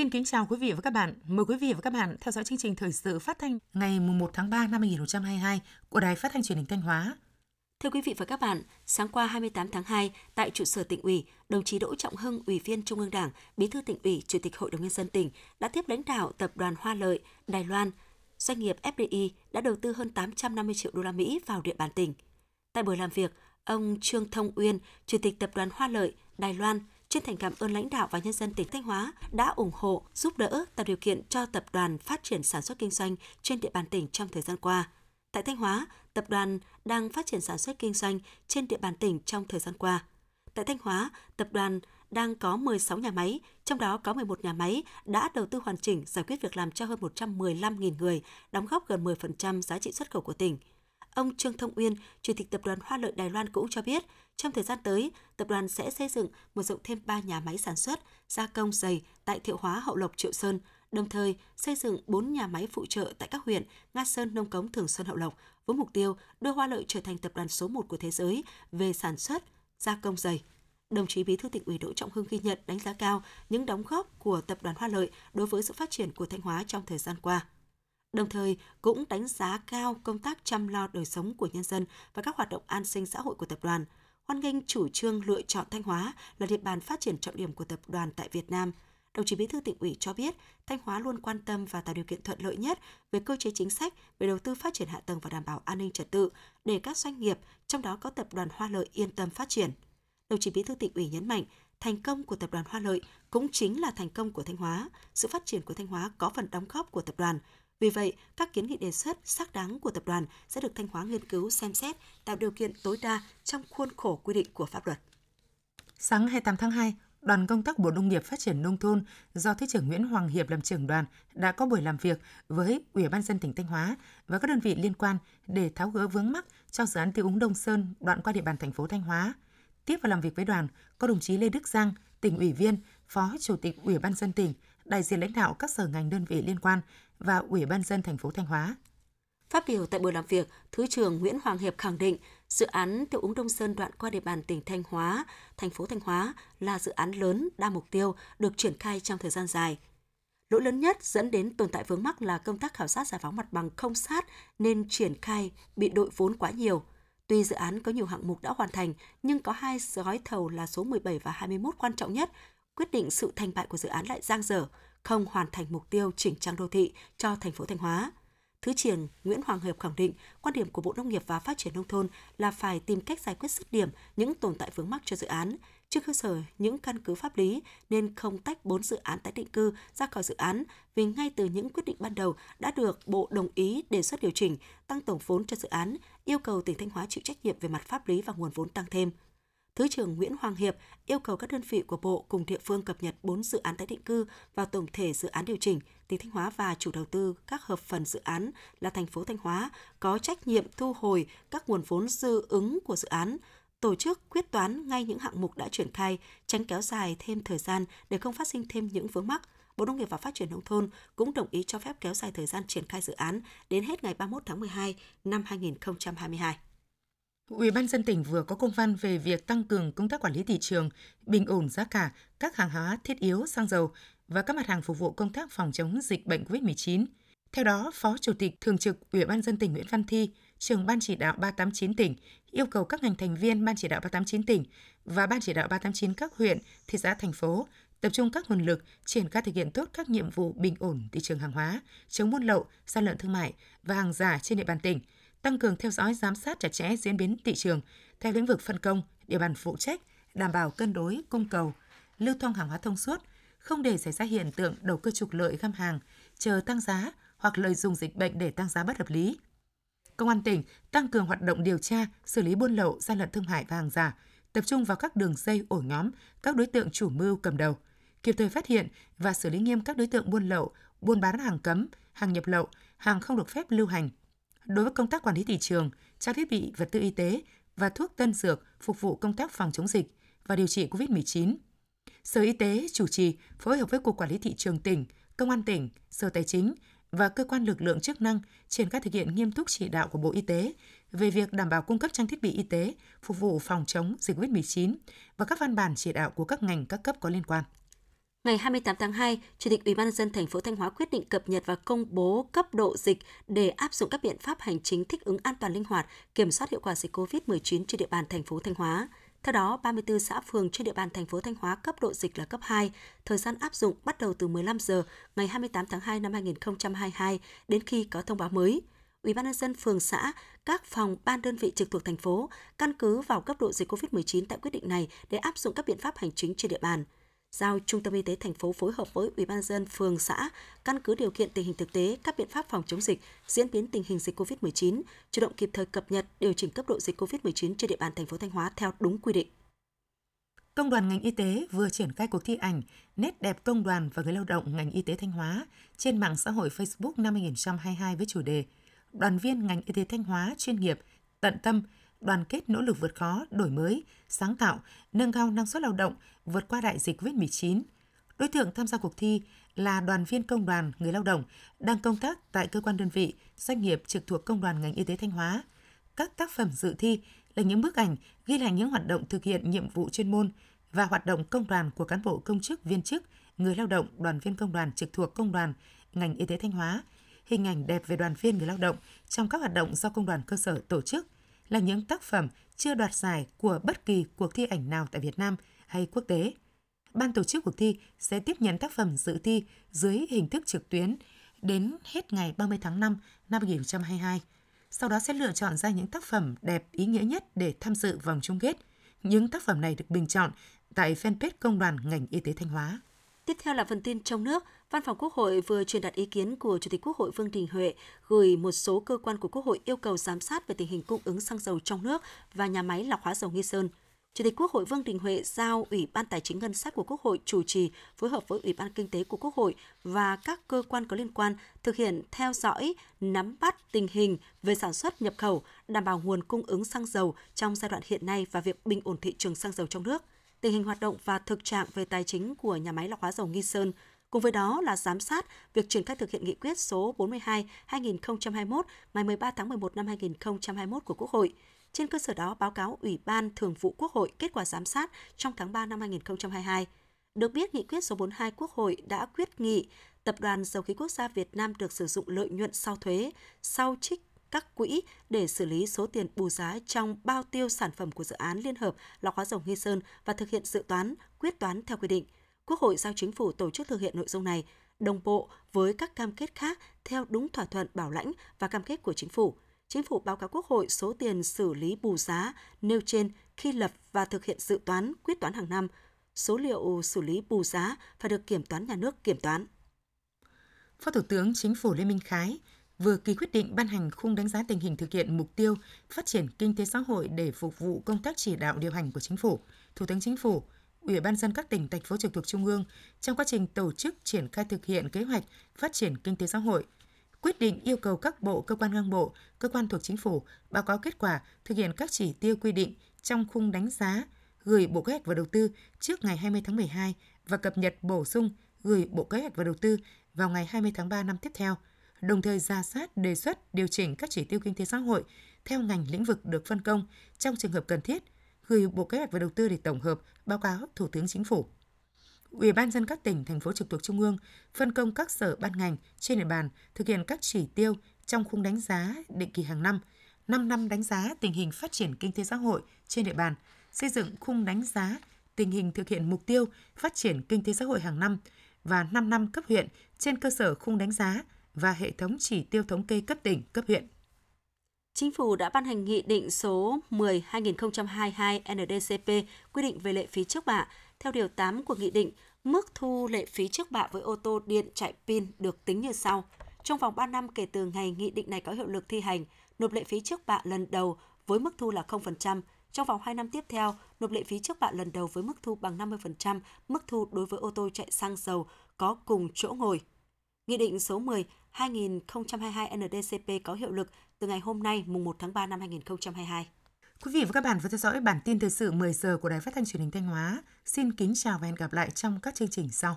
Xin kính chào quý vị và các bạn. Mời quý vị và các bạn theo dõi chương trình thời sự phát thanh ngày 1 tháng 3 năm 2022 của Đài Phát thanh Truyền hình Thanh Hóa. Thưa quý vị và các bạn, sáng qua 28 tháng 2, tại trụ sở tỉnh ủy, đồng chí Đỗ Trọng Hưng, Ủy viên Trung ương Đảng, Bí thư tỉnh ủy, Chủ tịch Hội đồng nhân dân tỉnh đã tiếp lãnh đạo tập đoàn Hoa Lợi, Đài Loan. Doanh nghiệp FDI đã đầu tư hơn 850 triệu đô la Mỹ vào địa bàn tỉnh. Tại buổi làm việc, ông Trương Thông Uyên, Chủ tịch tập đoàn Hoa Lợi, Đài Loan, chân thành cảm ơn lãnh đạo và nhân dân tỉnh Thanh Hóa đã ủng hộ, giúp đỡ, tạo điều kiện cho tập đoàn phát triển sản xuất kinh doanh trên địa bàn tỉnh trong thời gian qua. Tại Thanh Hóa, tập đoàn đang phát triển sản xuất kinh doanh trên địa bàn tỉnh trong thời gian qua. Tại Thanh Hóa, tập đoàn đang có 16 nhà máy, trong đó có 11 nhà máy đã đầu tư hoàn chỉnh giải quyết việc làm cho hơn 115.000 người, đóng góp gần 10% giá trị xuất khẩu của tỉnh. Ông Trương Thông Uyên, Chủ tịch Tập đoàn Hoa Lợi Đài Loan cũng cho biết, trong thời gian tới, tập đoàn sẽ xây dựng mở rộng thêm 3 nhà máy sản xuất, gia công giày tại Thiệu Hóa Hậu Lộc Triệu Sơn, đồng thời xây dựng 4 nhà máy phụ trợ tại các huyện Nga Sơn, Nông Cống, Thường Xuân, Hậu Lộc với mục tiêu đưa Hoa Lợi trở thành tập đoàn số 1 của thế giới về sản xuất, gia công giày. Đồng chí Bí thư tỉnh ủy Đỗ Trọng Hưng ghi nhận đánh giá cao những đóng góp của tập đoàn Hoa Lợi đối với sự phát triển của Thanh Hóa trong thời gian qua đồng thời cũng đánh giá cao công tác chăm lo đời sống của nhân dân và các hoạt động an sinh xã hội của tập đoàn, hoan nghênh chủ trương lựa chọn Thanh Hóa là địa bàn phát triển trọng điểm của tập đoàn tại Việt Nam. Đồng chí Bí thư tỉnh ủy cho biết, Thanh Hóa luôn quan tâm và tạo điều kiện thuận lợi nhất về cơ chế chính sách về đầu tư phát triển hạ tầng và đảm bảo an ninh trật tự để các doanh nghiệp, trong đó có tập đoàn Hoa Lợi yên tâm phát triển. Đồng chí Bí thư tỉnh ủy nhấn mạnh, thành công của tập đoàn Hoa Lợi cũng chính là thành công của Thanh Hóa. Sự phát triển của Thanh Hóa có phần đóng góp của tập đoàn, vì vậy, các kiến nghị đề xuất xác đáng của tập đoàn sẽ được Thanh Hóa nghiên cứu xem xét, tạo điều kiện tối đa trong khuôn khổ quy định của pháp luật. Sáng 28 tháng 2, đoàn công tác Bộ Nông nghiệp Phát triển Nông thôn do Thứ trưởng Nguyễn Hoàng Hiệp làm trưởng đoàn đã có buổi làm việc với Ủy ban dân tỉnh Thanh Hóa và các đơn vị liên quan để tháo gỡ vướng mắc cho dự án tiêu úng Đông Sơn đoạn qua địa bàn thành phố Thanh Hóa. Tiếp và làm việc với đoàn có đồng chí Lê Đức Giang, tỉnh ủy viên, Phó Chủ tịch Ủy ban dân tỉnh, đại diện lãnh đạo các sở ngành đơn vị liên quan và Ủy ban dân thành phố Thanh Hóa. Phát biểu tại buổi làm việc, Thứ trưởng Nguyễn Hoàng Hiệp khẳng định dự án tiêu úng Đông Sơn đoạn qua địa bàn tỉnh Thanh Hóa, thành phố Thanh Hóa là dự án lớn đa mục tiêu được triển khai trong thời gian dài. Lỗi lớn nhất dẫn đến tồn tại vướng mắc là công tác khảo sát giải phóng mặt bằng không sát nên triển khai bị đội vốn quá nhiều. Tuy dự án có nhiều hạng mục đã hoàn thành, nhưng có hai gói thầu là số 17 và 21 quan trọng nhất, quyết định sự thành bại của dự án lại giang dở, không hoàn thành mục tiêu chỉnh trang đô thị cho thành phố Thanh Hóa. Thứ trưởng Nguyễn Hoàng Hiệp khẳng định quan điểm của Bộ Nông nghiệp và Phát triển nông thôn là phải tìm cách giải quyết dứt điểm những tồn tại vướng mắc cho dự án, trên cơ sở những căn cứ pháp lý nên không tách bốn dự án tái định cư ra khỏi dự án vì ngay từ những quyết định ban đầu đã được Bộ đồng ý đề xuất điều chỉnh tăng tổng vốn cho dự án, yêu cầu tỉnh Thanh Hóa chịu trách nhiệm về mặt pháp lý và nguồn vốn tăng thêm. Thứ trưởng Nguyễn Hoàng Hiệp yêu cầu các đơn vị của Bộ cùng địa phương cập nhật 4 dự án tái định cư vào tổng thể dự án điều chỉnh, tỉnh Thanh Hóa và chủ đầu tư các hợp phần dự án là thành phố Thanh Hóa có trách nhiệm thu hồi các nguồn vốn dư ứng của dự án, tổ chức quyết toán ngay những hạng mục đã triển khai, tránh kéo dài thêm thời gian để không phát sinh thêm những vướng mắc. Bộ Nông nghiệp và Phát triển Nông thôn cũng đồng ý cho phép kéo dài thời gian triển khai dự án đến hết ngày 31 tháng 12 năm 2022. Ủy ban dân tỉnh vừa có công văn về việc tăng cường công tác quản lý thị trường, bình ổn giá cả các hàng hóa thiết yếu xăng dầu và các mặt hàng phục vụ công tác phòng chống dịch bệnh COVID-19. Theo đó, Phó Chủ tịch Thường trực Ủy ban dân tỉnh Nguyễn Văn Thi, trưởng Ban chỉ đạo 389 tỉnh yêu cầu các ngành thành viên Ban chỉ đạo 389 tỉnh và Ban chỉ đạo 389 các huyện, thị xã, thành phố tập trung các nguồn lực triển khai thực hiện tốt các nhiệm vụ bình ổn thị trường hàng hóa, chống buôn lậu, gian lận thương mại và hàng giả trên địa bàn tỉnh – tăng cường theo dõi giám sát chặt chẽ diễn biến thị trường theo lĩnh vực phân công, địa bàn phụ trách, đảm bảo cân đối cung cầu, lưu thông hàng hóa thông suốt, không để xảy ra hiện tượng đầu cơ trục lợi găm hàng, chờ tăng giá hoặc lợi dụng dịch bệnh để tăng giá bất hợp lý. Công an tỉnh tăng cường hoạt động điều tra, xử lý buôn lậu, gian lận thương mại và hàng giả, tập trung vào các đường dây ổ nhóm, các đối tượng chủ mưu cầm đầu, kịp thời phát hiện và xử lý nghiêm các đối tượng buôn lậu, buôn bán hàng cấm, hàng nhập lậu, hàng không được phép lưu hành, đối với công tác quản lý thị trường, trang thiết bị vật tư y tế và thuốc tân dược phục vụ công tác phòng chống dịch và điều trị COVID-19. Sở Y tế chủ trì phối hợp với Cục Quản lý Thị trường tỉnh, Công an tỉnh, Sở Tài chính và cơ quan lực lượng chức năng triển khai thực hiện nghiêm túc chỉ đạo của Bộ Y tế về việc đảm bảo cung cấp trang thiết bị y tế phục vụ phòng chống dịch COVID-19 và các văn bản chỉ đạo của các ngành các cấp có liên quan. Ngày 28 tháng 2, Chủ tịch Ủy ban nhân dân thành phố Thanh Hóa quyết định cập nhật và công bố cấp độ dịch để áp dụng các biện pháp hành chính thích ứng an toàn linh hoạt, kiểm soát hiệu quả dịch COVID-19 trên địa bàn thành phố Thanh Hóa. Theo đó, 34 xã phường trên địa bàn thành phố Thanh Hóa cấp độ dịch là cấp 2, thời gian áp dụng bắt đầu từ 15 giờ ngày 28 tháng 2 năm 2022 đến khi có thông báo mới. Ủy ban nhân dân phường xã, các phòng ban đơn vị trực thuộc thành phố căn cứ vào cấp độ dịch COVID-19 tại quyết định này để áp dụng các biện pháp hành chính trên địa bàn giao Trung tâm Y tế thành phố phối hợp với Ủy ban dân phường xã căn cứ điều kiện tình hình thực tế, các biện pháp phòng chống dịch, diễn biến tình hình dịch COVID-19, chủ động kịp thời cập nhật, điều chỉnh cấp độ dịch COVID-19 trên địa bàn thành phố Thanh Hóa theo đúng quy định. Công đoàn ngành y tế vừa triển khai cuộc thi ảnh Nét đẹp công đoàn và người lao động ngành y tế Thanh Hóa trên mạng xã hội Facebook năm 2022 với chủ đề Đoàn viên ngành y tế Thanh Hóa chuyên nghiệp, tận tâm, đoàn kết nỗ lực vượt khó, đổi mới, sáng tạo, nâng cao năng suất lao động, vượt qua đại dịch COVID-19. Đối tượng tham gia cuộc thi là đoàn viên công đoàn, người lao động đang công tác tại cơ quan đơn vị, doanh nghiệp trực thuộc công đoàn ngành y tế Thanh Hóa. Các tác phẩm dự thi là những bức ảnh ghi lại những hoạt động thực hiện nhiệm vụ chuyên môn và hoạt động công đoàn của cán bộ công chức, viên chức, người lao động, đoàn viên công đoàn trực thuộc công đoàn ngành y tế Thanh Hóa, hình ảnh đẹp về đoàn viên người lao động trong các hoạt động do công đoàn cơ sở tổ chức – là những tác phẩm chưa đoạt giải của bất kỳ cuộc thi ảnh nào tại Việt Nam hay quốc tế. Ban tổ chức cuộc thi sẽ tiếp nhận tác phẩm dự thi dưới hình thức trực tuyến đến hết ngày 30 tháng 5 năm 2022. Sau đó sẽ lựa chọn ra những tác phẩm đẹp ý nghĩa nhất để tham dự vòng chung kết. Những tác phẩm này được bình chọn tại fanpage Công đoàn ngành y tế Thanh Hóa. Tiếp theo là phần tin trong nước. Văn phòng Quốc hội vừa truyền đạt ý kiến của Chủ tịch Quốc hội Vương Đình Huệ gửi một số cơ quan của Quốc hội yêu cầu giám sát về tình hình cung ứng xăng dầu trong nước và nhà máy lọc hóa dầu Nghi Sơn. Chủ tịch Quốc hội Vương Đình Huệ giao Ủy ban Tài chính Ngân sách của Quốc hội chủ trì phối hợp với Ủy ban Kinh tế của Quốc hội và các cơ quan có liên quan thực hiện theo dõi, nắm bắt tình hình về sản xuất nhập khẩu, đảm bảo nguồn cung ứng xăng dầu trong giai đoạn hiện nay và việc bình ổn thị trường xăng dầu trong nước – tình hình hoạt động và thực trạng về tài chính của nhà máy lọc hóa dầu Nghi Sơn, cùng với đó là giám sát việc triển khai thực hiện nghị quyết số 42/2021 ngày 13 tháng 11 năm 2021 của Quốc hội. Trên cơ sở đó báo cáo Ủy ban Thường vụ Quốc hội kết quả giám sát trong tháng 3 năm 2022. Được biết, nghị quyết số 42 Quốc hội đã quyết nghị Tập đoàn Dầu khí Quốc gia Việt Nam được sử dụng lợi nhuận sau thuế, sau trích các quỹ để xử lý số tiền bù giá trong bao tiêu sản phẩm của dự án liên hợp lọc hóa dầu Nghi Sơn và thực hiện dự toán, quyết toán theo quy định. Quốc hội giao chính phủ tổ chức thực hiện nội dung này đồng bộ với các cam kết khác theo đúng thỏa thuận bảo lãnh và cam kết của chính phủ. Chính phủ báo cáo Quốc hội số tiền xử lý bù giá nêu trên khi lập và thực hiện dự toán, quyết toán hàng năm. Số liệu xử lý bù giá phải được kiểm toán nhà nước kiểm toán. Phó Thủ tướng Chính phủ Lê Minh Khái vừa ký quyết định ban hành khung đánh giá tình hình thực hiện mục tiêu phát triển kinh tế xã hội để phục vụ công tác chỉ đạo điều hành của chính phủ, Thủ tướng Chính phủ, Ủy ban dân các tỉnh thành phố trực thuộc trung ương trong quá trình tổ chức triển khai thực hiện kế hoạch phát triển kinh tế xã hội. Quyết định yêu cầu các bộ, cơ quan ngang bộ, cơ quan thuộc chính phủ báo cáo kết quả thực hiện các chỉ tiêu quy định trong khung đánh giá gửi Bộ Kế hoạch và Đầu tư trước ngày 20 tháng 12 và cập nhật bổ sung gửi Bộ Kế hoạch và Đầu tư vào ngày 20 tháng 3 năm tiếp theo – đồng thời ra sát đề xuất điều chỉnh các chỉ tiêu kinh tế xã hội theo ngành lĩnh vực được phân công trong trường hợp cần thiết, gửi Bộ Kế hoạch và Đầu tư để tổng hợp báo cáo Thủ tướng Chính phủ. Ủy ban dân các tỉnh, thành phố trực thuộc Trung ương phân công các sở ban ngành trên địa bàn thực hiện các chỉ tiêu trong khung đánh giá định kỳ hàng năm, 5 năm đánh giá tình hình phát triển kinh tế xã hội trên địa bàn, xây dựng khung đánh giá tình hình thực hiện mục tiêu phát triển kinh tế xã hội hàng năm và 5 năm cấp huyện trên cơ sở khung đánh giá và hệ thống chỉ tiêu thống kê cấp tỉnh, cấp huyện. Chính phủ đã ban hành Nghị định số 10-2022 NDCP quy định về lệ phí trước bạ. Theo Điều 8 của Nghị định, mức thu lệ phí trước bạ với ô tô điện chạy pin được tính như sau. Trong vòng 3 năm kể từ ngày Nghị định này có hiệu lực thi hành, nộp lệ phí trước bạ lần đầu với mức thu là 0%. Trong vòng 2 năm tiếp theo, nộp lệ phí trước bạ lần đầu với mức thu bằng 50% mức thu đối với ô tô chạy xăng dầu có cùng chỗ ngồi. Nghị định số 10 2022 NDCP có hiệu lực từ ngày hôm nay, mùng 1 tháng 3 năm 2022. Quý vị và các bạn vừa theo dõi bản tin thời sự 10 giờ của Đài Phát thanh Truyền hình Thanh Hóa. Xin kính chào và hẹn gặp lại trong các chương trình sau.